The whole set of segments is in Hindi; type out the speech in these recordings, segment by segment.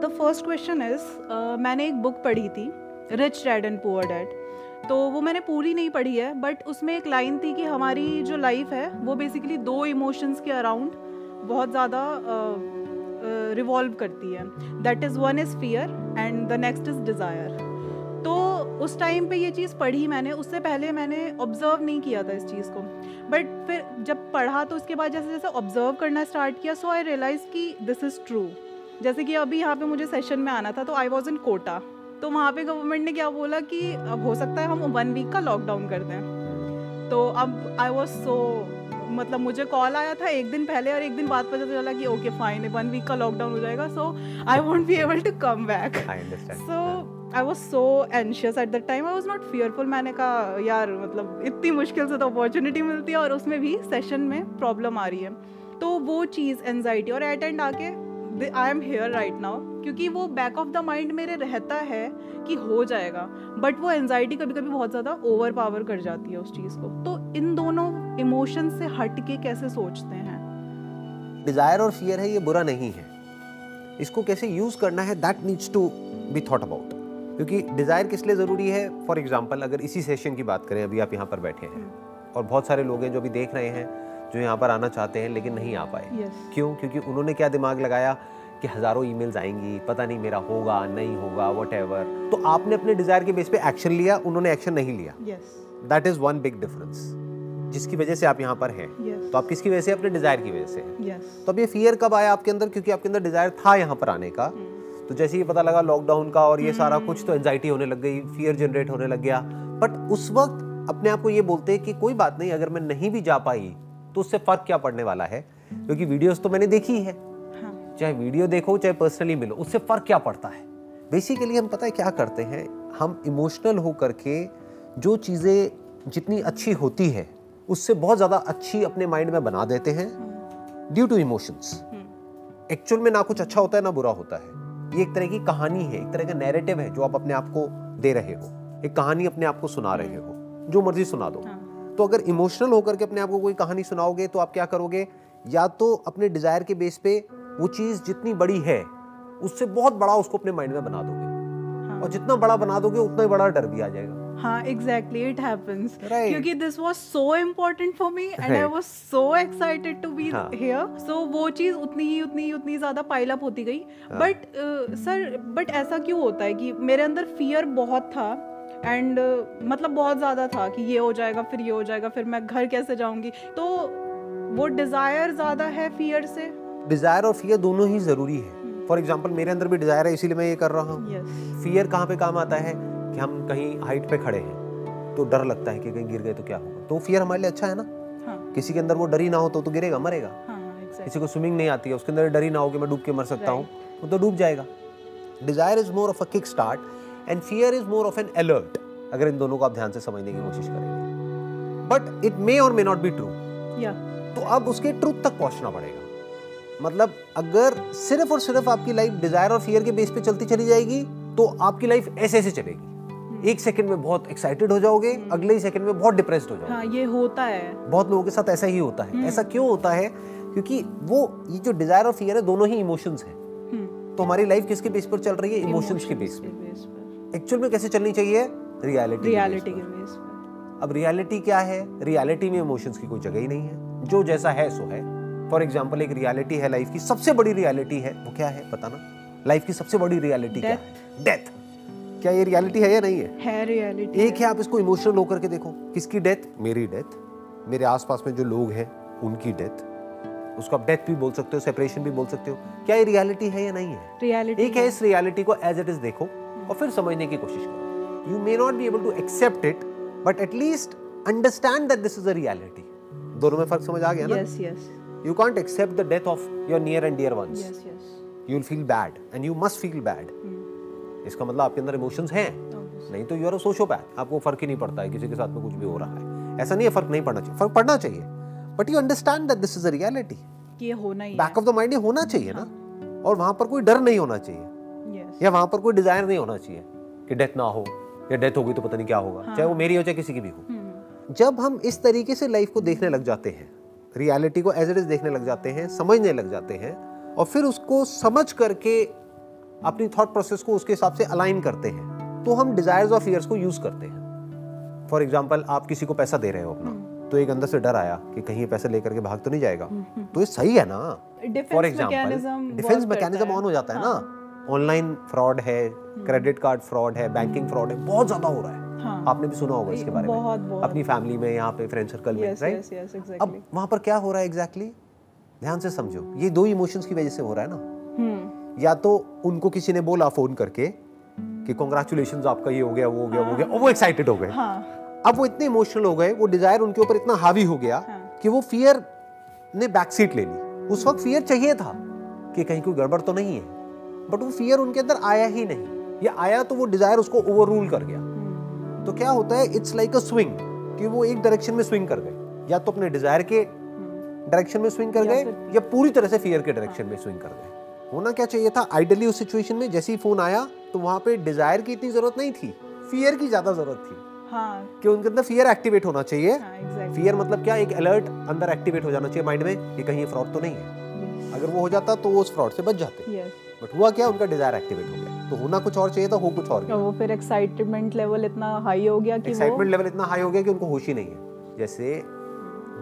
द फ़र्स्ट क्वेश्चन इज़ मैंने एक बुक पढ़ी थी rich dad and poor dad तो वो मैंने पूरी नहीं पढ़ी है बट उसमें एक लाइन थी कि हमारी जो लाइफ है, वो बेसिकली दो इमोशंस के अराउंड बहुत ज़्यादा रिवॉल्व करती है. That is one is fear and the next is desire तो उस टाइम पे ये चीज़ पढ़ी मैंने, उससे पहले मैंने ऑब्ज़र्व नहीं किया था इस चीज़ को. बट फिर जब पढ़ा तो उसके बाद जैसे जैसे ऑब्ज़र्व करना स्टार्ट किया सो आई रियलाइज़ कि दिस इज़ ट्रू जैसे कि अभी यहाँ पे मुझे सेशन में आना था तो आई वॉज़ इन कोटा तो वहाँ पे गवर्नमेंट ने क्या बोला कि अब हो सकता है हम वन वीक का लॉकडाउन कर दें। तो अब आई वॉज़ सो मतलब मुझे कॉल आया था एक दिन पहले और एक दिन बाद पता चला कि ओके फाइन वन वीक का लॉकडाउन हो जाएगा so I won't be able to come back so I was so anxious at the time I was not fearful मैंने कहा यार मतलब इतनी मुश्किल से तो अपॉर्चुनिटी मिलती है और उसमें भी सेशन में प्रॉब्लम आ रही है। तो वो चीज़ एनजाइटी और एट एंड आके I am here right now क्योंकि वो बैक ऑफ़ द माइंड मेरे रहता है कि हो जाएगा बट वो एनजाइटी कभी कभी बहुत ज़्यादा ओवर पावर कर जाती है उस चीज़ को। तो इन दोनों इमोशन से हट के कैसे सोचते हैं? डिज़ायर और फियर है ये बुरा नहीं है। इसको कैसे यूज़ करना है that needs to be thought about क्योंकि डिज़ायर किस लिए ज़रूरी है? फॉर एग्ज़ाम्पल अगर इसी सेशन की बात करें अभी आप यहाँ पर बैठे हैं हम्म। और बहुत सारे लोग हैं जो अभी देख रहे हैं जो यहाँ पर आना चाहते हैं लेकिन नहीं आ पाए। Yes. क्यों? क्योंकि उन्होंने क्या दिमाग लगाया कि हज़ारों ईमेल्स आएँगी पता नहीं मेरा होगा नहीं होगा वट तो आपने अपने डिज़ायर के बेस पे एक्शन लिया उन्होंने एक्शन नहीं लिया। That is one big difference जिसकी वजह से आप यहाँ पर हैं। Yes. तो आप किसकी वजह से अपने डिज़ायर की वजह से हैं। Yes. तो अब ये फियर कब आया आपके अंदर? क्योंकि आपके अंदर डिज़ायर था यहाँ पर आने का। Hmm. तो जैसे ही पता लगा लॉकडाउन का और ये hmm. सारा कुछ तो एंजाइटी होने लग गई फियर जनरेट होने लग गया। बट उस वक्त अपने आप को ये बोलते हैं कि कोई बात नहीं अगर मैं नहीं भी जा पाई तो उससे फ़र्क क्या पड़ने वाला है? क्योंकि वीडियोस तो मैंने देखी है। हाँ। चाहे वीडियो देखो चाहे पर्सनली मिलो उससे फ़र्क क्या पड़ता है? बेसिकली हम पता है क्या करते हैं? हम इमोशनल हो करके जो चीज़ें जितनी अच्छी होती है उससे बहुत ज़्यादा अच्छी अपने माइंड में बना देते हैं। ड्यू टू इमोशंस एक्चुअल में ना कुछ अच्छा होता है ना बुरा होता है। ये एक तरह की कहानी है एक तरह का नैरेटिव है जो आप अपने आप को दे रहे हो। एक कहानी अपने आप को सुना रहे हो। जो मर्ज़ी सुना दो। हाँ। तो अगर इमोशनल होकर के अपने आप को कोई कहानी सुनाओगे तो आप क्या करोगे? या तो अपने डिज़ायर के बेस पे वो चीज़ जितनी बड़ी है उससे बहुत बड़ा उसको अपने माइंड में बना दोगे। हाँ. और जितना बड़ा बना दोगे उतना ही बड़ा डर भी आ जाएगा। हाँ एग्जैक्टली इट हैपेंस क्योंकि this was so important for me and I was so excited to be here so वो चीज़ उतनी ही उतनी ही उतनी ज़्यादा पाइल अप होती गई. बट सर बट ऐसा क्यों होता है कि मेरे अंदर फियर बहुत था? एंड uh, मतलब बहुत ज़्यादा था कि ये हो जाएगा फिर ये हो जाएगा फिर मैं घर कैसे जाऊँगी? तो वो डिज़ायर ज़्यादा है फियर से? डिज़ायर और फियर दोनों ही ज़रूरी है। फॉर. एग्ज़ाम्पल मेरे अंदर भी डिज़ायर है इसीलिए मैं ये कर रहा हूँ। फियर कहाँ पे काम आता है? कि हम कहीं हाइट पे खड़े हैं तो डर लगता है कि कहीं गिर गए तो क्या होगा? तो फियर हमारे लिए अच्छा है ना? हाँ. किसी के अंदर वो डर ही ना हो तो, तो गिरेगा मरेगा। हाँ, exactly. किसी को स्विमिंग नहीं आती है उसके अंदर डर ही ना हो कि मैं डूब के मर सकता हूँ वो तो डूब जाएगा। Desire is more of a kick start and fear is more of an alert अगर इन दोनों को आप ध्यान से समझने की कोशिश करेंगे। बट इट मे और मे नॉट बी ट्रू तो अब उसके ट्रूथ तक पहुँचना पड़ेगा। मतलब अगर सिर्फ़ और सिर्फ़ आपकी लाइफ डिज़ायर और फियर के बेस पे चलती चली जाएगी तो आपकी लाइफ ऐसे ऐसे चलेगी। Hmm. एक सेकंड में बहुत एक्साइटेड हो जाओगे hmm. अगले ही सेकंड में बहुत डिप्रेस्ड हो जाओगे। हाँ, ये होता है। बहुत लोगों के साथ ऐसा ही होता है। Hmm. ऐसा क्यों होता है? क्योंकि वो ये जो डिज़ायर और फियर है दोनों ही इमोशंस हैं। तो हमारी लाइफ किसके बेस पर चल रही है? इमोशंस के बेस पर। एक्चुअल में कैसे चलनी चाहिए? रियलिटी रियलिटी के बेस पर। अब रियलिटी क्या है? रियलिटी में इमोशंस की कोई जगह ही नहीं है। जो जैसा है सो है। फॉर एग्ज़ाम्पल एक रियलिटी है लाइफ की। सबसे बड़ी रियलिटी है वो क्या है? बताना लाइफ की सबसे बड़ी रियलिटी क्या है? डेथ क्या ये रियलिटी है या नहीं है? है रियलिटी एक है आप इसको इमोशनल होकर के देखो। किसकी डेथ मेरी डेथ मेरे आसपास में जो लोग हैं उनकी डेथ उसको आप डेथ भी बोल सकते हो सेपरेशन भी बोल सकते हो। क्या ये रियलिटी है या नहीं है? रियलिटी एक है इस रियलिटी को एज इट इज़ देखो। और फिर समझने की कोशिश करो। You may not be able to accept it but at least understand that this is a reality. दोनों में फ़र्क समझ आ गया ना? Yes yes. You can't accept the death of your near and dear ones. Yes yes. You'll feel bad and you must feel bad. Hmm. इसका मतलब आपके अंदर इमोशंस हैं। नहीं तो यू आर अ सोशोपैथ आपको फ़र्क ही नहीं पड़ता है किसी के साथ में कुछ भी हो रहा है। ऐसा नहीं है फ़र्क नहीं पड़ना चाहिए। फ़र्क पड़ना चाहिए। But you understand that this is a reality ये होना ही बैक ऑफ़ द माइंड ये होना चाहिए ना। और वहाँ पर कोई डर नहीं होना चाहिए। या वहाँ पर कोई डिज़ायर नहीं होना चाहिए कि डेथ ना हो या डेथ हो गई तो पता नहीं क्या होगा हाँ। चाहे वो मेरी हो चाहे किसी की भी हो। हम्म। जब हम इस तरीके से लाइफ को देखने लग जाते हैं रियलिटी को एज इट इज़ देखने लग जाते हैं समझने लग जाते हैं और फिर उसको समझ करके अपनी थॉट प्रोसेस को उसके हिसाब से अलाइन करते हैं तो हम डिजायर्स और फियर्स को यूज़ करते हैं। फॉर एग्ज़ाम्पल आप किसी को पैसा दे रहे हो अपना तो एक अंदर से डर आया कि कहीं ये पैसा लेकर के भाग तो नहीं जाएगा। तो ये सही है ना? For example defence mechanism on हो। जाता है। ना? ऑनलाइन फ्रॉड है क्रेडिट कार्ड फ्रॉड है बैंकिंग फ्रॉड है बहुत ज़्यादा हो रहा है। हाँ. आपने भी सुना होगा इसके बारे बहुत, में। बहुत. अपनी फैमिली में यहाँ पे फ्रेंड सर्कल में yes, right yes, yes, exactly. अब वहाँ पर क्या हो रहा है एग्जैक्टली exactly? ध्यान से समझो। ये दो इमोशंस की वजह से हो रहा है ना। हम्म। या तो उनको किसी ने बोला फ़ोन करके कि कॉन्ग्रेचुलेशन आपका ये हो गया वो हो गया वो हो गया और वो एक्साइटेड हो गए। हाँ। अब वो इतने इमोशनल हो गए वो डिज़ायर उनके ऊपर इतना हावी हो गया हाँ. कि वो फियर ने बैक सीट ले ली। उस वक्त फियर चाहिए था कि कहीं कोई गड़बड़ तो नहीं है। बट वो फियर उनके अंदर आया ही नहीं। या आया तो वो डिज़ायर उसको ओवर रूल कर गया। तो क्या होता है इट्स लाइक अ स्विंग कि वो एक डायरेक्शन में स्विंग कर गए। या तो अपने डिज़ायर के डायरेक्शन में स्विंग कर गए या पूरी तरह से फियर के डायरेक्शन में स्विंग कर गए। होना क्या चाहिए था? आइडली उस सिचुएशन में जैसे ही फ़ोन आया तो वहाँ पे डिज़ायर की इतनी ज़रूरत नहीं थी। फियर की ज़्यादा ज़रूरत थी। हाँ। कि उनके अंदर फियर एक्टिवेट होना चाहिए। हाँ एग्जैक्टली फियर मतलब क्या? एक अलर्ट अंदर एक्टिवेट हो जाना चाहिए माइंड में कि कहीं फ्रॉड तो नहीं है। अगर वो हो जाता तो वो उस फ्रॉड से बच जाते। यस बट हुआ क्या? उनका डिज़ायर एक्टिवेट हो गया। तो होना कुछ और चाहिए था हो कुछ और गया वो फिर एक्साइटमेंट लेवल इतना हाई हो गया कि एक्साइटमेंट लेवल इतना हाई हो गया कि उनको होश ही नहीं है। जैसे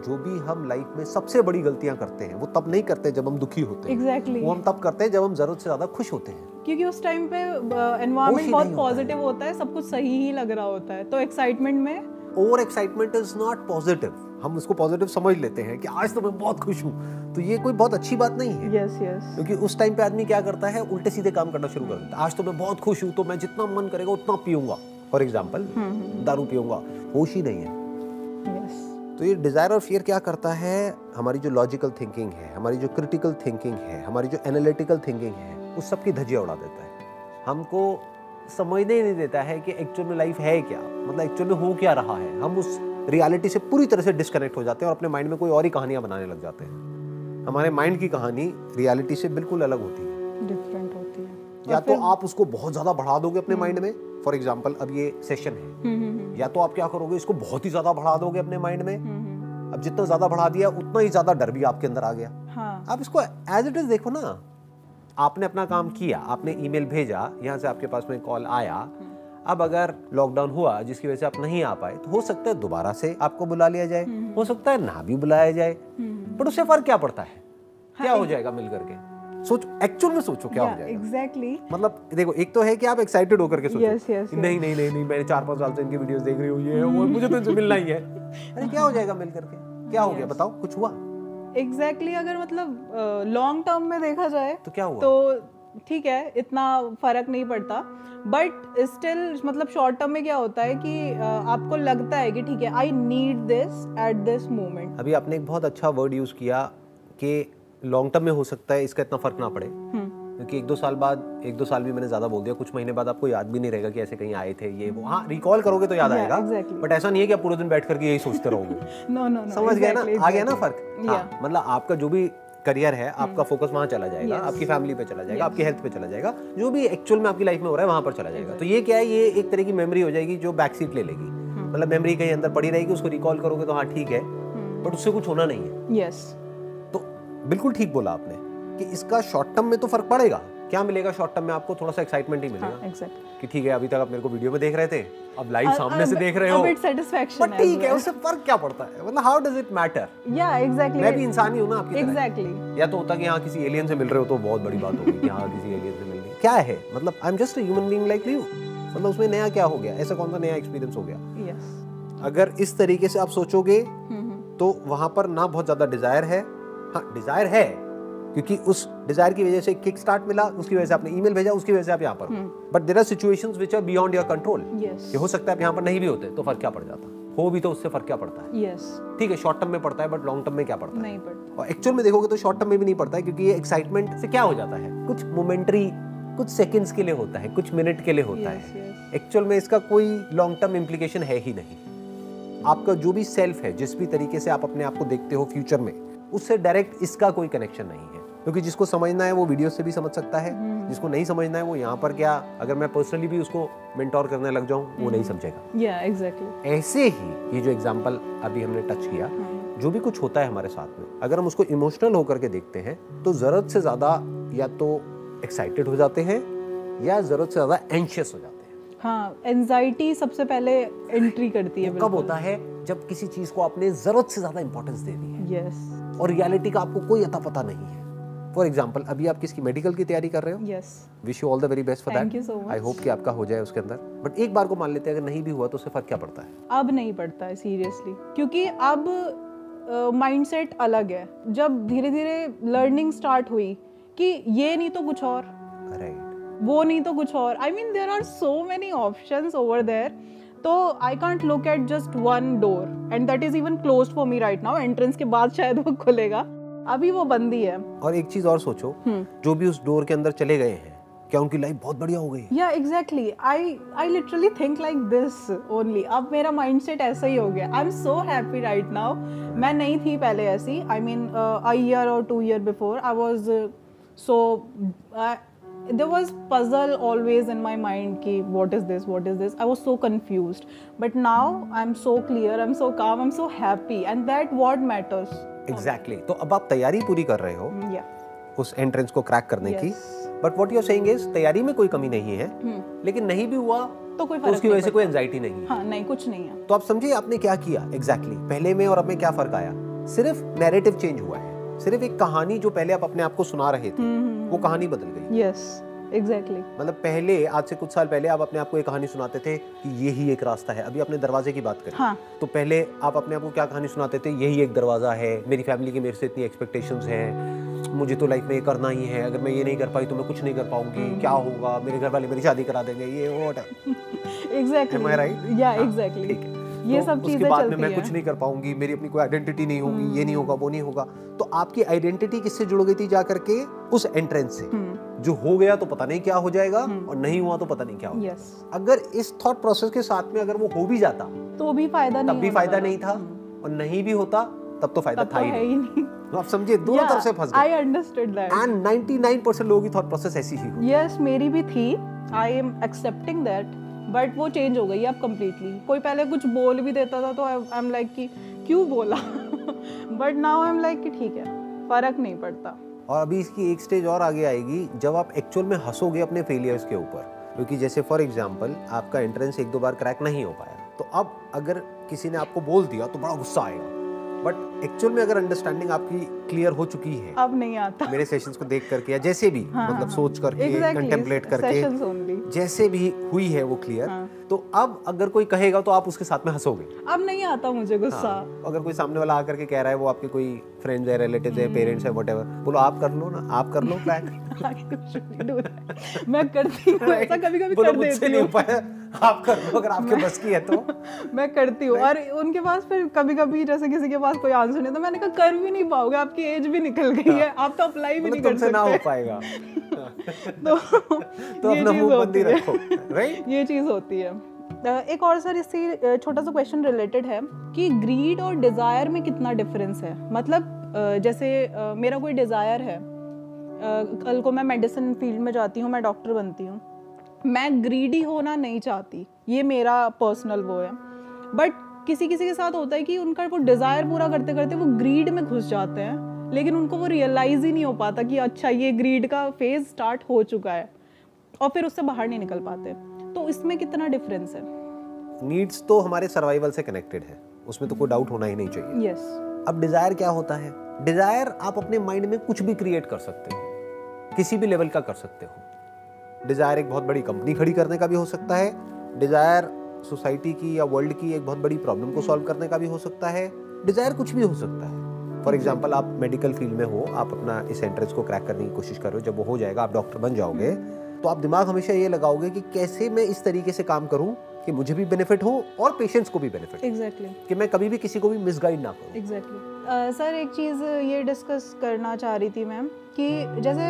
जो भी हम लाइफ में सबसे बड़ी गलतियाँ करते हैं वो तब नहीं करते जब हम दुखी होते हैं। एग्जैक्टली वो हम तब करते हैं जब हम ज़रूरत से ज़्यादा खुश होते हैं। क्योंकि उस टाइम पे होश एनवायरनमेंट बहुत। पॉजिटिव होता है सब कुछ सही ही लग रहा होता है। तो एक्साइटमेंट में over excitement is not positive हम उसको पॉजिटिव समझ लेते हैं कि आज तो मैं बहुत खुश हूँ। तो ये कोई बहुत अच्छी बात नहीं है। यस यस क्योंकि उस टाइम पे आदमी क्या करता है? उल्टे सीधे काम करना शुरू कर देता है। आज तो मैं बहुत खुश हूँ तो मैं जितना मन करेगा उतना पीऊँगा। फॉर एग्ज़ाम्पल दारू पीऊँगा। होश ही नहीं है। तो ये डिज़ायर और फियर क्या करता है? हमारी जो लॉजिकल थिंकिंग है हमारी जो क्रिटिकल थिंकिंग है हमारी जो एनालिटिकल थिंकिंग है उस सब की धजिया उड़ा देता है। हमको समझने ही नहीं देता है कि एक्चुअल में लाइफ है क्या? मतलब एक्चुअल में हो क्या रहा है? हम उस रियलिटी से पूरी तरह से डिस्कनेक्ट हो जाते हैं और अपने माइंड में कोई और ही कहानियाँ बनाने लग जाते हैं। हमारे माइंड की कहानी रियलिटी से बिल्कुल अलग होती है। डिफरेंट होती है। या तो आप उसको बहुत ज़्यादा बढ़ा दोगे अपने माइंड में। फॉर एग्ज़ाम्पल अब ये सेशन है। हम्म हम्म या तो आप क्या करोगे इसको बहुत ही ज़्यादा बढ़ा दोगे अपने माइंड में। हम्म अब जितना ज़्यादा बढ़ा दिया उतना ही ज़्यादा डर भी आपके अंदर आ गया। हाँ। आप इसको एज इट इज़ देखो ना। आपने अपना काम किया आपने ईमेल भेजा यहाँ से आपके पास में कॉल आया। अब अगर लॉकडाउन हुआ जिसकी वजह से आप नहीं आ पाए तो हो सकता है दोबारा से आपको बुला लिया जाए। हो सकता है ना भी बुलाया जाए। बट उससे फ़र्क क्या पड़ता है? क्या हो जाएगा मिल करके सोच एक्चुअल में सोचो क्या हो जाएगा। एग्जैक्टली मतलब देखो एक तो है कि आप एक्साइटेड होकर के सोचो। Yes, yes, कि नहीं नहीं नहीं नहीं मैंने चार पाँच साल से इनकी वीडियोस देख रही हूँ ये और मुझे तो इनसे मिलना ही है। अरे क्या हो जाएगा मिल करके क्या हो गया? बताओ कुछ हुआ? एग्जैक्टली exactly, अगर मतलब लॉन्ग uh, टर्म में देखा जाए तो क्या हुआ? तो ठीक है इतना फ़र्क नहीं पड़ता। बट स्टिल मतलब शॉर्ट टर्म में क्या होता है कि आपको लगता है कि ठीक है I need this at this moment अभी आपने एक बहुत अच्छा वर्ड यूज़ किया कि लॉन्ग टर्म में हो सकता है इसका इतना फ़र्क ना पड़े। क्योंकि एक दो साल बाद एक दो साल भी मैंने ज़्यादा बोल दिया कुछ महीने बाद आपको याद भी नहीं रहेगा कि ऐसे कहीं आए थे ये वो। हाँ रिकॉल करोगे तो याद Yeah, आएगा। exactly. बट ऐसा नहीं है कि आप पूरे दिन बैठ करके यही सोचते रहोगे। नो नो समझ गए ना? exactly. आ गया ना फ़र्क? yeah. हाँ, मतलब आपका जो भी करियर है आपका फोकस वहाँ चला जाएगा Yes. आपकी फैमिली पे चला जाएगा आपकी हेल्थ पे चला जाएगा जो भी एक्चुअल में आपकी लाइफ में हो रहा है वहाँ पर चला जाएगा। तो ये क्या है ये एक तरह की मेमोरी हो जाएगी जो बैक सीट ले लेगी। मतलब मेमोरी कहीं अंदर पड़ी रहेगी उसको रिकॉल करोगे तो हाँ ठीक है बट उससे कुछ होना नहीं है। यस तो बिल्कुल ठीक बोला आपने कि इसका शॉर्ट टर्म में तो फ़र्क पड़ेगा। क्या मिलेगा शॉर्ट टर्म में? आपको थोड़ा सा एक्साइटमेंट ही मिलेगा। हाँ एग्जैक्टली कि ठीक है अभी तक आप मेरे को वीडियो में देख रहे थे अब लाइव सामने से देख रहे हो। बट ठीक है उससे फ़र्क क्या पड़ता है? मतलब हाउ डज इट मैटर या एग्जैक्टली मैं भी इंसान ही हूँ ना आपकी एग्जैक्टली या तो होता कि यहाँ किसी एलियन से मिल रहे हो तो बहुत बड़ी बात होगी कि हाँ किसी एलियन से मिल रही क्या है? मतलब I am just a human being like you मतलब उसमें नया क्या हो गया? ऐसा कौन सा नया एक्सपीरियंस हो गया? यस अगर इस तरीके से आप सोचोगे तो वहाँ पर ना बहुत ज़्यादा डिज़ायर है। हाँ डिज़ायर है क्योंकि उस डिज़ायर की वजह से किक स्टार्ट मिला उसकी वजह से आपने ईमेल भेजा उसकी वजह से आप यहाँ पर but there are situations which are beyond your control yes कि हो सकता है आप यहाँ पर नहीं भी होते तो फ़र्क क्या पड़ जाता? हो भी तो उससे फ़र्क क्या पड़ता है? यस ठीक है शॉर्ट टर्म में पड़ता है बट लॉन्ग टर्म में क्या पड़ता है? नहीं पड़ता। और एक्चुअल में देखोगे तो शॉर्ट टर्म में भी नहीं पड़ता है क्योंकि ये एक्साइटमेंट से क्या हो जाता है? कुछ मोमेंट्री कुछ सेकंड्स के लिए होता है कुछ मिनट के लिए होता यस है। एक्चुअल में इसका कोई लॉन्ग टर्म इम्प्लीकेशन है ही नहीं। आपका जो भी सेल्फ है जिस भी तरीके से आप अपने आप को देखते हो फ्यूचर में उससे डायरेक्ट इसका कोई कनेक्शन नहीं है। क्योंकि जिसको समझना है वो वीडियो से भी समझ सकता है। जिसको नहीं समझना है वो यहाँ पर क्या अगर मैं पर्सनली भी उसको मेंटोर करने लग जाऊँ वो नहीं समझेगा। या एग्जैक्टली ऐसे ही ये जो एग्ज़ाम्पल अभी हमने टच किया जो भी कुछ होता है हमारे साथ में अगर हम उसको इमोशनल होकर के देखते हैं तो ज़रूरत से ज़्यादा या तो एक्साइटेड हो जाते हैं या ज़रूरत से ज़्यादा एंशियस हो जाते हैं। हाँ एनजाइटी सबसे पहले एंट्री करती है कब होता है? जब किसी चीज़ को आपने ज़रूरत से ज़्यादा इंपॉर्टेंस दे दी है। यस और रियलिटी का आपको कोई अता पता नहीं है। फॉर एग्ज़ाम्पल अभी आप किसकी मेडिकल की तैयारी कर रहे हो? Wish you all the very best for Thank you so that I hope कि आपका हो जाए उसके अंदर. बट एक बार को मान लेते हैं अगर नहीं भी हुआ तो उससे फ़र्क क्या पड़ता है? अब नहीं पड़ता है सीरियसली क्योंकि अब माइंडसेट uh, अलग है. जब धीरे धीरे लर्निंग स्टार्ट हुई कि ये नहीं तो कुछ और. राइट वो नहीं तो कुछ और. I mean there are so many options over there तो I can't look at just one door and that is even close for me right now entrance के बाद शायद वो खुलेगा. अभी वो बंदी है। और एक चीज़ और सोचो जो भी उस डोर के अंदर चले गए हैं क्या उनकी लाइफ बहुत बढ़िया हो गई या exactly I I literally think like this only अब मेरा माइंडसेट ऐसा ही हो गया। I am so happy right now मैं नहीं थी पहले ऐसी। आई मीन अ ईयर और two year before I was so there was puzzle always in my mind ki what is this what is this? I was so confused. But now i'm so clear i'm so calm i'm so happy. And that what matters. Exactly तो अब आप तैयारी पूरी कर रहे हो yeah. उस एंट्रेंस को क्रैक करने की। But what you're saying is तैयारी में कोई कमी नहीं है लेकिन नहीं भी हुआ तो कोई तो फ़र्क उसकी वजह से कोई एंजाइटी नहीं है। हाँ नहीं कुछ नहीं है। तो आप समझिए आपने क्या किया। Exactly exactly. पहले में और अब में क्या फ़र्क आया? सिर्फ़ नैरेटिव चेंज हुआ है। सिर्फ़ एक कहानी जो पहले आप अपने आप को सुना रहे थे वो कहानी बदल गई। यस एग्जैक्टली मतलब पहले आज से कुछ साल पहले आप अपने आप को एक कहानी सुनाते थे कि यही एक रास्ता है। अभी अपने दरवाजे की बात करें। हाँ। तो पहले आप अपने आप को क्या कहानी सुनाते थे? यही एक दरवाज़ा है। मेरी फैमिली की मेरे से इतनी एक्सपेक्टेशंस हैं। मुझे तो लाइफ में ये करना ही है। अगर मैं ये नहीं कर पाई तो मैं कुछ नहीं कर पाऊँगी। क्या होगा? मेरे घर वाले मेरी शादी करा देंगे। ये एग्जैक्टली या एग्जैक्टली ये तो सब उसके बाद में मैं कुछ नहीं कर पाऊँगी। मेरी अपनी कोई आइडेंटिटी नहीं होगी ये नहीं होगा वो नहीं होगा। तो आपकी आइडेंटिटी किससे जुड़ गई थी जा करके उस एंट्रेंस से। जो हो गया तो पता नहीं क्या हो जाएगा और नहीं हुआ तो पता नहीं क्या होगा यस अगर इस थॉट प्रोसेस के साथ में अगर वो हो भी जाता तो भी फ़ायदा नहीं तब भी फ़ायदा नहीं था और नहीं भी होता तब तो फ़ायदा तब था तो ही नहीं। तो आप समझिए दोनों तरफ़ से फंस आई दैट एंड 99% लोगों की थॉट प्रोसेस ऐसी ही हुई यस मेरी भी थी। I am accepting that but वो चेंज हो गई अब कम्प्लीटली कोई पहले कुछ बोल भी देता था तो आई एम लाइक कि क्यों बोला? But now I am like कि ठीक है फ़र्क नहीं पड़ता। और अभी इसकी एक स्टेज और आगे आएगी जब आप एक्चुअल में हंसोगे अपने फेलियर्स के ऊपर। क्योंकि जैसे फॉर एग्ज़ाम्पल आपका एंट्रेंस एक दो बार क्रैक नहीं हो पाया। तो अब अगर किसी ने आपको बोल दिया तो बड़ा गुस्सा आएगा। बट एक्चुअल में अगर अंडरस्टैंडिंग आपकी क्लियर हो चुकी है अब नहीं आता। मेरे सेशंस को देख करके या जैसे भी हाँ, मतलब हाँ, सोच करके Exactly, करके जैसे भी हुई है वो क्लियर हाँ। तो अब अगर कोई कहेगा तो आप उसके साथ में हंसोगे। अब नहीं आता मुझे गुस्सा। हाँ, अगर कोई सामने वाला आकर के कह रहा है वो आपके कोई फ्रेंड्स है रिलेटिव्स है पेरेंट्स है वट बोलो आप कर लो ना आप कर लो that. मैं करती हूँ ऐसा कभी कभी कर देती हूँ। आप कर लो अगर आपके बस की है तो? मैं करती हूँ। और उनके पास फिर कभी कभी जैसे किसी के पास कोई आंसर नहीं तो मैंने कहा कर भी नहीं पाओगे आपकी एज भी निकल गई है आप तो अप्लाई भी नहीं मतलब कर तुमसे ना हो पाएगा। तो तो ये अपना चीज़ मुँह बंद ही होती है। रखो राइट ये चीज़ होती है। एक और सर इससे छोटा सा क्वेश्चन रिलेटेड है कि ग्रीड और डिज़ायर में कितना डिफरेंस है? मतलब जैसे मेरा कोई डिज़ायर है कल को मैं मेडिसिन फ़ील्ड में जाती हूँ मैं डॉक्टर बनती हूँ मैं ग्रीडी होना नहीं चाहती। ये मेरा पर्सनल वो है। बट किसी किसी के साथ होता है कि उनका वो डिज़ायर पूरा करते करते वो ग्रीड में घुस जाते हैं। लेकिन उनको वो रियलाइज़ ही नहीं हो पाता कि अच्छा ये ग्रीड का फ़ेज़ स्टार्ट हो चुका है। और फिर उससे बाहर नहीं निकल पाते। तो इसमें कितना डिफरेंस है? नीड्स तो हमारे सर्वाइवल से कनेक्टेड है। उसमें तो कोई डाउट होना ही नहीं चाहिए। Yes yes. अब डिज़ायर क्या होता है? डिज़ायर आप अपने माइंड में कुछ भी क्रिएट कर सकते हो। किसी भी लेवल का कर सकते हो। डिज़ायर एक बहुत बड़ी कंपनी खड़ी करने का भी हो सकता है। डिज़ायर सोसाइटी की या वर्ल्ड की एक बहुत बड़ी प्रॉब्लम को सॉल्व करने का भी हो सकता है। डिज़ायर कुछ भी हो सकता है। फॉर एग्ज़ाम्पल आप मेडिकल फ़ील्ड में हो आप अपना इस एंट्रेंस को क्रैक करने की कोशिश करो जब वो हो जाएगा आप डॉक्टर बन जाओगे तो आप दिमाग हमेशा ये लगाओगे कि कैसे मैं इस तरीके से काम करूँ कि मुझे भी बेनिफिट हो और पेशेंट्स को भी बेनिफिट एग्जैक्टली कि मैं कभी भी किसी को भी मिसगाइड ना करूँ। एग्जैक्टली सर एक चीज़ ये डिस्कस करना चाह रही थी मैम कि जैसे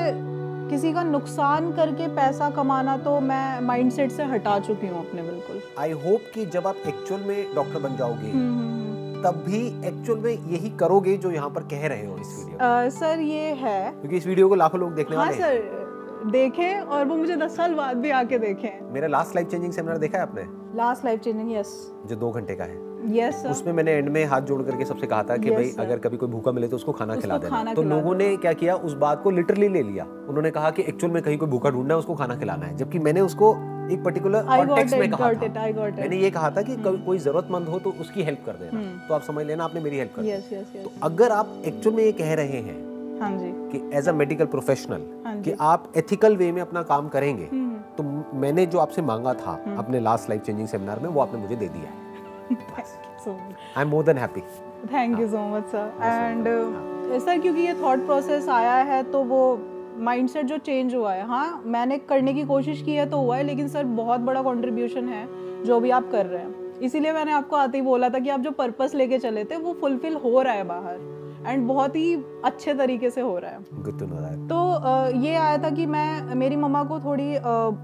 किसी का नुकसान करके पैसा कमाना तो मैं माइंडसेट से हटा चुकी हूँ अपने बिल्कुल। आई होप कि जब आप एक्चुअल में डॉक्टर बन जाओगे हम्म, हम्म, तब भी एक्चुअल में यही करोगे जो यहाँ पर कह रहे हो इस वीडियो। हम्म। सर ये है। क्योंकि इस वीडियो को लाखों लोग देखने हाँ वाले हैं। सर देखें और वो मुझे दस साल बाद भी आके देखें। मेरा लास्ट लाइफ चेंजिंग सेमिनार देखा है आपने? लास्ट लाइफ चेंजिंग यस जो दो घंटे का है। सर उसमें मैंने एंड में हाथ जोड़ करके सबसे कहा था कि Yes, भाई sir. अगर कभी कोई भूखा मिले तो उसको खाना उसको खिला देना। तो लोगों ने क्या किया? उस बात को लिटरली ले लिया। उन्होंने कहा कि एक्चुअल में कहीं कोई भूखा ढूंढना है उसको खाना खिलाना है। जबकि मैंने उसको एक पर्टिकुलर कॉन्टेक्स्ट में कहा था। मैंने ये कहा था कि कभी कोई जरूरतमंद हो तो उसकी हेल्प कर देना। हम्म। तो आप समझ लेना आपने मेरी हेल्प कर तो अगर आप एक्चुअल में ये कह रहे हैं हाँ जी। कि एज अ मेडिकल प्रोफेशनल कि आप एथिकल वे में अपना काम करेंगे हम्म, तो मैंने जो आपसे मांगा था अपने लास्ट लाइफ चेंजिंग सेमिनार में वो आपने मुझे दे दिया है। I am more than happy thank you so much sir and sir क्योंकि ये थॉट प्रोसेस आया है तो वो माइंडसेट जो चेंज हुआ है हाँ मैंने करने की कोशिश की है तो हुआ है लेकिन सर बहुत बड़ा कंट्रीब्यूशन है जो भी आप कर रहे हैं। इसीलिए मैंने आपको आते ही बोला था कि आप जो पर्पस लेके चले थे वो फुलफिल हो रहा है बाहर। एंड बहुत ही अच्छे तरीके से हो रहा है। गुड टू नो दैट तो ये आया था कि मैं मेरी मम्मा को थोड़ी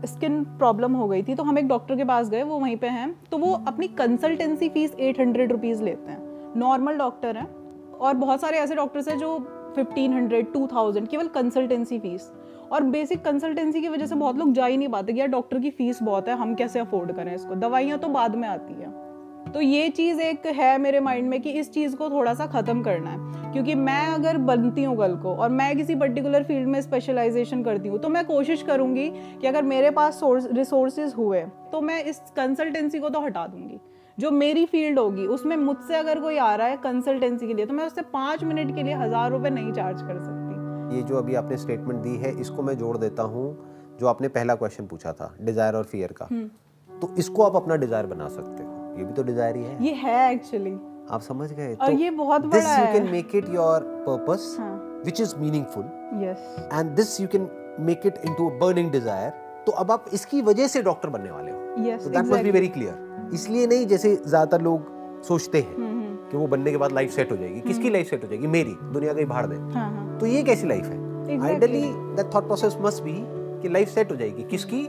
स्किन प्रॉब्लम हो गई थी तो हम एक डॉक्टर के पास गए वो वहीं पे हैं। तो वो अपनी consultancy fees eight hundred rupees लेते हैं। नॉर्मल डॉक्टर हैं और बहुत सारे ऐसे डॉक्टर्स हैं जो फिफ्टीन हंड्रेड टू थाउज़ेंड केवल कंसल्टेंसी फ़ीस और बेसिक कंसल्टेंसी की वजह से बहुत लोग जा ही नहीं पाते कि यार डॉक्टर की फ़ीस बहुत है हम कैसे अफोर्ड करें इसको? दवाइयाँ तो बाद में आती हैं। तो ये चीज़ एक है मेरे माइंड में कि इस चीज़ को थोड़ा सा ख़त्म करना है। क्योंकि मैं अगर बनती हूँ कल को और मैं किसी पर्टिकुलर फ़ील्ड में स्पेशलाइजेशन करती हूँ तो मैं कोशिश करूँगी कि अगर मेरे पास रिसोर्सेज हुए तो मैं इस कंसल्टेंसी को तो हटा दूँगी। जो मेरी फ़ील्ड होगी उसमें मुझसे अगर कोई आ रहा है कंसल्टेंसी के लिए तो मैं उससे पाँच मिनट के लिए हज़ार रुपये नहीं चार्ज कर सकती। ये जो अभी आपने स्टेटमेंट दी है इसको मैं जोड़ देता हूँ जो आपने पहला क्वेश्चन पूछा था डिज़ायर और फियर का। तो इसको आप अपना डिज़ायर बना सकते हो। ये भी तो डिज़ायर ही है। ये है एक्चुअली आप समझ गए और ये बहुत बड़ा है। This you can make it your purpose which is meaningful yes and this you can make it into a burning desire तो अब आप इसकी वजह से डॉक्टर बनने वाले हो। यस तो that must be very clear इसलिए नहीं जैसे ज़्यादातर लोग सोचते हैं कि वो बनने के बाद लाइफ सेट हो जाएगी। किसकी लाइफ सेट हो जाएगी? मेरी। दुनिया का भाड़ दे। हाँ हाँ। तो ये कैसी लाइफ है. Ideally that thought process must be कि लाइफ सेट हो जाएगी। किसकी?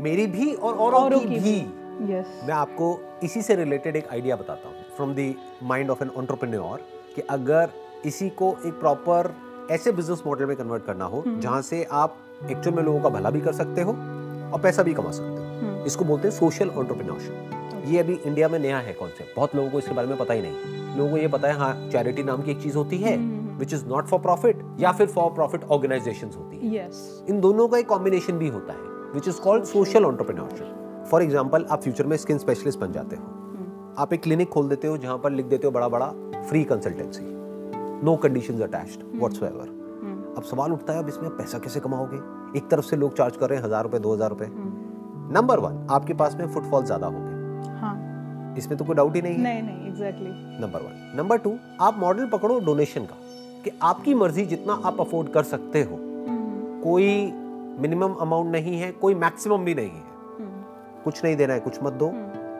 मेरी भी और औरों की भी। यस मैं आपको इसी से रिलेटेड एक आइडिया बताता हूँ from the mind of an entrepreneur कि अगर इसी को एक प्रॉपर ऐसे बिज़नेस मॉडल में कन्वर्ट करना हो जहाँ से आप एक्चुअल में लोगों का भला भी कर सकते हो और पैसा भी कमा सकते हो। इसको बोलते हैं सोशल एंटरप्रेन्योरशिप ये अभी इंडिया में नया है कॉन्सेप्ट बहुत लोगों को इसके बारे में पता ही नहीं। लोगों को ये पता है हाँ चैरिटी नाम की एक चीज़ होती है which is not for profit या फिर फॉर प्रॉफिट ऑर्गेनाइजेशन होती है। यस इन दोनों का एक कॉम्बिनेशन भी होता है which is called social entrepreneurship for example आप फ्यूचर में स्किन स्पेशलिस्ट बन जाते हो। आप एक क्लिनिक खोल देते हो जहाँ पर लिख देते हो बड़ा बड़ा free consultancy no condition attached what's अब सवाल उठता है अब इसमें पैसा कैसे कमाओगे? एक तरफ़ से लोग चार्ज कर रहे हैं हज़ार रुपए दो हज़ार रुपए। नंबर वन आपके पास में फुटफॉल ज़्यादा होंगे। हाँ। इसमें तो कोई डाउट ही नहीं है। नहीं नहीं exactly number one number two आप मॉडल पकड़ो डोनेशन का कि आपकी मर्ज़ी जितना आप अफोर्ड कर सकते हो। कोई मिनिमम अमाउंट नहीं है कोई मैक्सिमम भी नहीं है। कुछ नहीं देना है कुछ मत दो।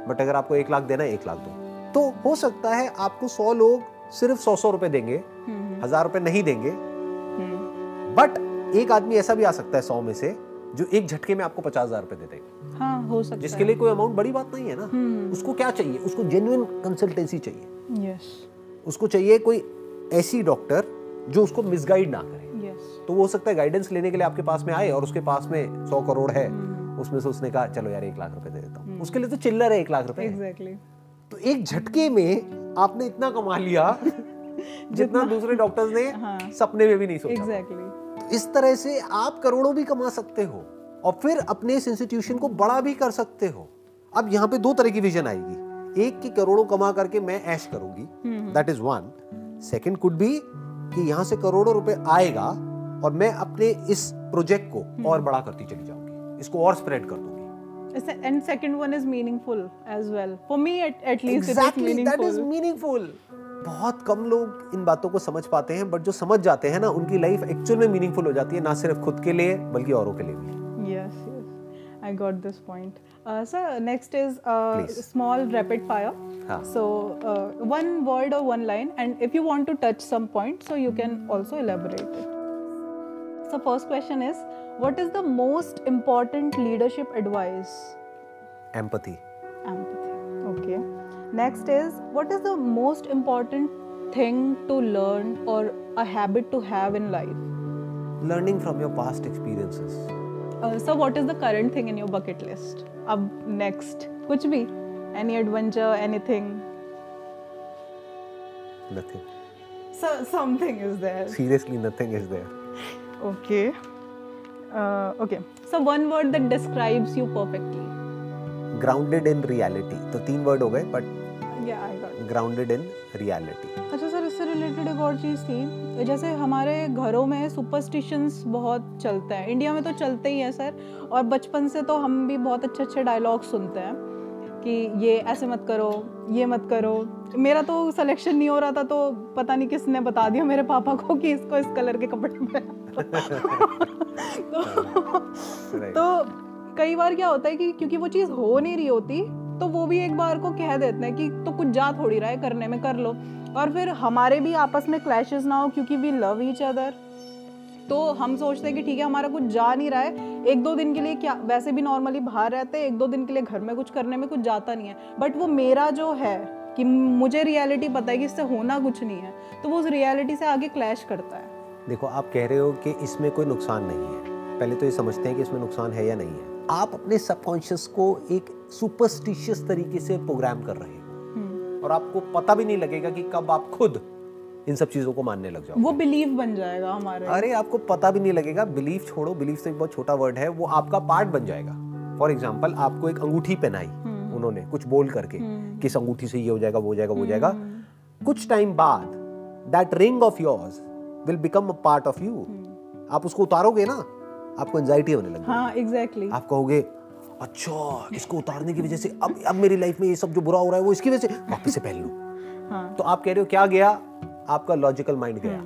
बट अगर आपको एक लाख देना है एक लाख दो। तो हो सकता है आपको सौ लोग सिर्फ़ सौ सौ रुपए देंगे हज़ार रुपए नहीं देंगे। बट एक आदमी ऐसा भी आ सकता है सौ में से जो एक झटके में आपको पचास हज़ार रुपए दे देगा। हाँ हो सकता जिसके लिए कोई अमाउंट बड़ी बात नहीं है ना। उसको क्या चाहिए? उसको जेन्युइन कंसल्टेंसी चाहिए। यस उसको चाहिए कोई ऐसी डॉक्टर जो उसको मिसगाइड ना करे। यस तो वो हो सकता है गाइडेंस लेने के लिए आपके पास में आए और उसके पास में सौ करोड़ है। उसमें से उसने कहा चलो यार एक लाख रुपए दे देता हूँ। उसके लिए तो चिल्लर है एक लाख रुपए। तो एक झटके में आपने इतना कमा लिया जितना दूसरे डॉक्टर्स ने सपने में भी नहीं सोचा। एग्जैक्टली तो इस तरह से आप करोड़ों भी कमा सकते हो और फिर अपने इस इंस्टीट्यूशन को बड़ा भी कर सकते हो। अब यहाँ पे दो तरह की विजन आएगी। एक की करोड़ों कमा करके मैं ऐश करूँगी। That is one second could be कि यहाँ से करोड़ों रुपए आएगा और मैं अपने इस प्रोजेक्ट को और बड़ा करती चली जाऊँगी इसको और स्प्रेड कर दूँगी and second one is meaningful as well for me at, at least Exactly, it is that is meaningful meaningful. बहुत कम लोग इन बातों को समझ पाते हैं बट जो समझ जाते हैं ना उनकी लाइफ एक्चुअल में मीनिंगफुल हो जाती है ना सिर्फ़ खुद के लिए बल्कि औरों के लिए भी yes i got this point uh, sir next is uh, Please. small rapid fire हाँ. so uh, one word or one line and if you want to touch some point so you can also elaborate What is the most important leadership advice? Empathy. Empathy. Okay. Next is what is the most important thing to learn or a habit to have in life? Learning from your past experiences. Uh, so, what is the current thing in your bucket list? Up next, which be any adventure, anything? Nothing. So, something is there. Seriously, nothing is there. okay. Uh, okay. So one word that describes you perfectly. Grounded in reality. तो तीन वर्ड हो गए but yeah i got it. grounded in reality. अच्छा सर इससे रिलेटेड एक और चीज़ थी। जैसे हमारे घरों में सुपरस्टिशंस बहुत चलते हैं। इंडिया में तो चलते ही हैं सर और बचपन से तो हम भी बहुत अच्छे अच्छे डायलॉग सुनते हैं। कि ये ऐसे मत करो ये मत करो। मेरा तो सिलेक्शन नहीं हो रहा था तो पता नहीं किसने बता दिया मेरे पापा को कि इसको इस कलर के कपड़े पहना तो, तो कई बार क्या होता है कि क्योंकि वो चीज़ हो नहीं रही होती तो वो भी एक बार को कह देते हैं कि तो कुछ जा थोड़ी रहा है करने में कर लो। और फिर हमारे भी आपस में क्लैशेस ना हो क्योंकि वी लव ईच अदर तो हम सोचते हैं कि ठीक है हमारा कुछ जा नहीं रहा है। एक दो दिन के लिए क्या वैसे भी नॉर्मली बाहर रहते हैं एक दो दिन के लिए घर में कुछ करने में कुछ जाता नहीं है। बट वो मेरा जो है कि मुझे रियलिटी पता है कि इससे होना कुछ नहीं है तो वो उस रियलिटी से आगे क्लैश करता है। देखो आप कह रहे हो कि इसमें कोई नुकसान नहीं है। पहले तो ये समझते हैं कि इसमें नुकसान है या नहीं है। आप अपने सबकॉन्शियस को एक सुपरस्टिशियस तरीके से प्रोग्राम कर रहे हो। और आपको पता भी नहीं लगेगा कि कब आप खुद इन सब चीज़ों को मानने लग जाओ वो बिलीव बन जाएगा हमारे। अरे आपको पता भी नहीं लगेगा बिलीफ छोड़ो बिलीफ से एक बहुत छोटा वर्ड है वो आपका पार्ट बन जाएगा। फॉर एग्ज़ाम्पल आपको एक अंगूठी पहनाई उन्होंने कुछ बोल करके कि इस अंगूठी से ये हो जाएगा वो हो जाएगा वो हो जाएगा। कुछ टाइम बाद that ring of yours will become a part of you आप उसको उतारोगे ना आपको एंजाइटी होने लगेगी। हाँ एग्जैक्टली आप कहोगे अच्छा इसको उतारने की वजह से अब अब मेरी लाइफ में ये सब जो बुरा हो रहा है वो इसकी वजह से वापस से पहन लूँ। हाँ। तो आप कह रहे हो क्या गया? आपका लॉजिकल माइंड गया।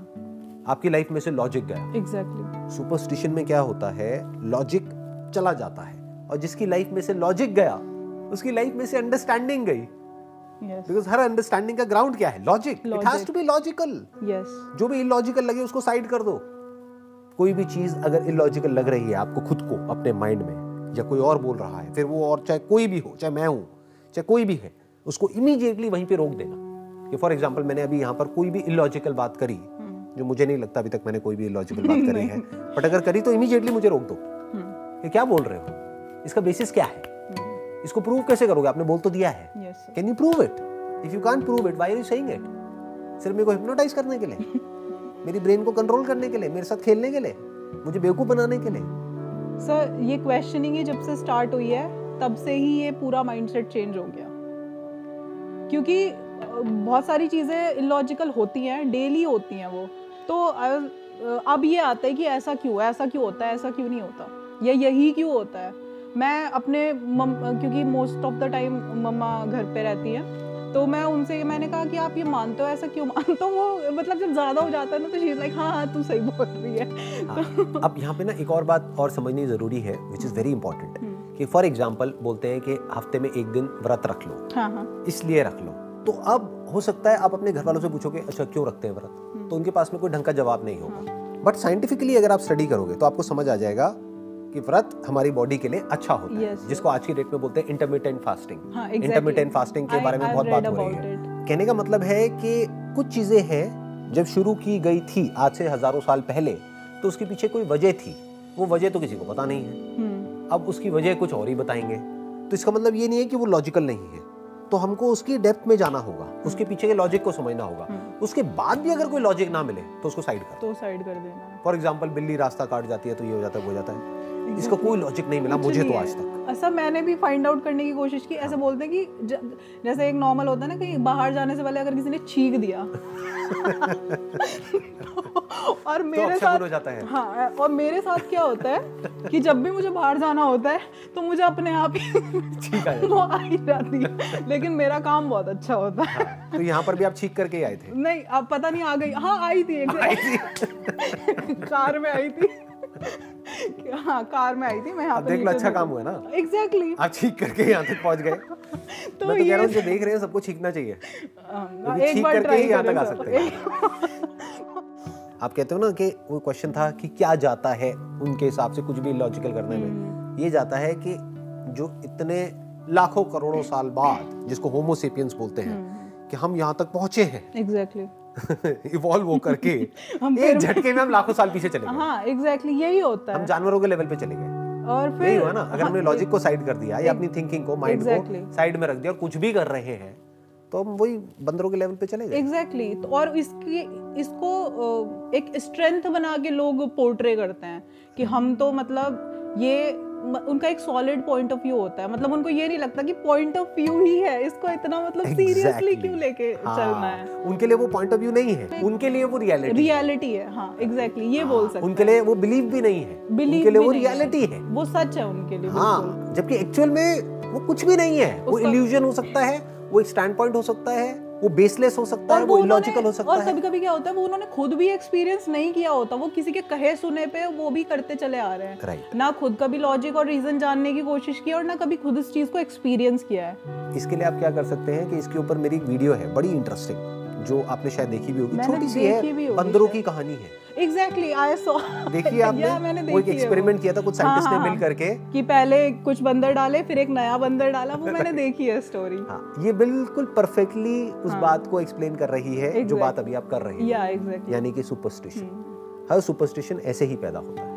आपकी लाइफ में से लॉजिक गया। Exactly exactly. सुपरस्टिशन में क्या होता है? लॉजिक चला जाता है। और जिसकी लाइफ में से लॉजिक गया उसकी लाइफ में से अंडरस्टैंडिंग गई। बिकॉज़ हर अंडरस्टैंडिंग का ग्राउंड क्या है? Logic it has to be logical yes जो भी इलॉजिकल लगे उसको साइड कर दो। कोई भी चीज़ अगर इलॉजिकल लग रही है आपको खुद को अपने माइंड में या कोई और बोल रहा है फिर वो और चाहे कोई भी हो चाहे मैं हूँ चाहे कोई भी है उसको इमीडिएटली वहीं पे रोक देना। कि फॉर एग्ज़ाम्पल मैंने अभी यहाँ पर कोई भी इलॉजिकल बात करी जो मुझे नहीं लगता अभी तक मैंने कोई भी इलॉजिकल बात करी है। बट अगर करी तो इमीडिएटली मुझे रोक दो। हम्म। ये क्या बोल रहे हो? इसका बेसिस क्या है? इसको प्रूव कैसे करोगे? आपने बोल तो दिया है। Can you prove it if you can't prove it why you saying it सिर्फ़ मेरे को हिप्नोटाइज करने के लिए मेरी ब्रेन को कंट्रोल करने के लिए मेरे साथ खेलने के लिए मुझे बेवकूफ़ बनाने के लिए। सर ये क्वेश्चनिंग ही जब से स्टार्ट हुई है तब से ही ये पूरा माइंडसेट चेंज हो गया। क्योंकि बहुत सारी चीज़ें इलॉजिकल होती हैं डेली होती हैं वो। तो अब ये आता है कि ऐसा क्यों ऐसा क्यों होता है ऐसा क्यों नहीं होता? या यही क्यों होता है? मैं अपने मम क्योंकि most of the time mamma घर पे रहती है तो मैं उनसे मैंने कहा कि आप ये मानते हो ऐसा क्यों मानते हो? वो मतलब जब ज़्यादा हो जाता है ना तो शी लाइक हाँ हाँ तू सही बोल रही है। हाँ, अब यहाँ पे ना एक और बात और समझनी ज़रूरी है विच इज़ वेरी इंपॉर्टेंट कि फॉर एग्ज़ाम्पल बोलते हैं कि हफ़्ते में एक दिन व्रत रख लो। हाँ हाँ। इसलिए रख लो। तो अब हो सकता है आप अपने घर वालों से पूछोगे अच्छा क्यों रखते हैं व्रत? तो उनके पास में कोई ढंग का जवाब नहीं होगा। बट साइंटिफिकली अगर आप स्टडी करोगे तो आपको समझ आ जाएगा कि व्रत हमारी बॉडी के लिए अच्छा होता yes, है जिसको आज की डेट में बोलते हैं इंटरमीडियंट फास्टिंग इंटरमीडियंट फास्टिंग के I- बारे में I've बहुत बात हो रही है। कहने का मतलब है कि कुछ चीज़ें हैं जब शुरू की गई थी आज से हज़ारों साल पहले तो उसके पीछे कोई वजह थी। वो वजह तो किसी को पता नहीं है। हम्म। अब उसकी वजह कुछ और ही बताएँगे। तो इसका मतलब ये नहीं है कि वो लॉजिकल नहीं है। तो हमको उसकी डेप्थ में जाना होगा। उसके पीछे के लॉजिक को समझना होगा। उसके बाद भी अगर कोई लॉजिक ना मिले तो उसको साइड कर। तो साइड कर देना। फॉर एग्ज़ाम्पल बिल्ली रास्ता काट जाती है तो ये हो जाता है वो हो जाता है। इसका कोई लॉजिक नहीं मिला मुझे तो आज तक। ऐसा मैंने भी फाइंड आउट करने की कोशिश की ऐसे बोलते हैं कि जैसे एक नॉर्मल होता है ना कहीं बाहर जाने से पहले अगर किसी ने छींक दिया और मेरे अपशगुन साथ हो जाता है। हाँ और मेरे साथ क्या होता है कि जब भी मुझे बाहर जाना होता है तो मुझे अपने आप ही है। वो आ ही जाती है। लेकिन मेरा काम बहुत अच्छा होता है। तो यहाँ पर भी आप छीक करके आए थे? नहीं अब पता नहीं आ गई। हाँ आई थी एक कार में आई थी। हाँ कार में आई थी मैं यहाँ देख लो अच्छा काम हुआ ना। एग्जैक्टली आप छीक करके यहाँ तक पहुँच गए। तो मैं तो कह रहा हूँ जो देख रहे हैं सबको छीकना चाहिए। हाँ, एक बार करके ही यहाँ तक आ सकते हैं। आप कहते हो ना कि वो क्वेश्चन था कि क्या जाता है उनके हिसाब से कुछ भी लॉजिकल करने हम्म। में ये जाता है कि जो इतने लाखों करोड़ों साल बाद जिसको होमोसेपियंस बोलते हम्म। हैं कि हम यहाँ तक पहुँचे हैं। एग्जैक्टली इवॉल्व हो करके एक झटके में हम लाखों साल पीछे चले गए हाँ एग्जैक्टली यही होता है हम जानवरों के लेवल पे चले गए और फिर यही हुआ ना अगर हमने लॉजिक को साइड कर दिया या अपनी थिंकिंग को माइंड Exactly. को साइड में रख दिया और कुछ भी कर रहे हैं तो हम वही बंदरों के लेवल पे चले गए एग्जैक्टली exactly. तो और इसकी इसको एक स्ट्रेंथ बना के लोग पोर्ट्रे करते हैं कि हम तो मतलब ये उनका एक सॉलिड पॉइंट ऑफ़ व्यू होता है। मतलब उनको ये नहीं लगता कि पॉइंट ऑफ़ व्यू ही है। इसको इतना मतलब सीरियसली Exactly. क्यों लेके हाँ, चलना है? उनके लिए वो पॉइंट ऑफ़ व्यू नहीं है। उनके लिए वो रियलिटी रियलिटी है हाँ एग्जैक्टली exactly, ये हाँ, बोल सकते उनके लिए वो बिलीव भी नहीं है। उनके लिए वो। रियलिटी है। वो सच है उनके लिए हाँ जबकि एक्चुअल में वो कुछ भी नहीं है। वो इल्यूजन हो सकता है वो एक स्टैंड पॉइंट हो सकता है। वो बेसलेस हो सकता है वो इलॉजिकल हो सकता है और कभी कभी क्या होता है वो उन्होंने खुद भी एक्सपीरियंस नहीं किया होता वो किसी के कहे सुने पे वो भी करते चले आ रहे हैं। Right. ना खुद कभी लॉजिक और रीजन जानने की कोशिश की और ना कभी खुद इस चीज़ को एक्सपीरियंस किया है। इसके लिए आप क्या कर सकते हैं कि इसके ऊपर मेरी एक वीडियो है बड़ी इंटरेस्टिंग जो आपने शायद देखी भी होगी छोटी सी है बंदरों की कहानी है। एग्जैक्टली आई सॉ देखिए आपने? मैंने वो एक एक्सपेरिमेंट किया था कुछ साइंटिस्ट हाँ, ने हाँ, मिल करके। कि पहले कुछ बंदर डाले फिर एक नया बंदर डाला वो मैंने देखी है स्टोरी हाँ ये बिल्कुल परफेक्टली उस हाँ, बात को एक्सप्लेन कर रही है exactly. जो हाँ। बात अभी आप कर रहे हैं। या एग्जैक्टली यानी कि सुपरस्टिशन हर सुपरस्टिशन ऐसे ही पैदा होता है।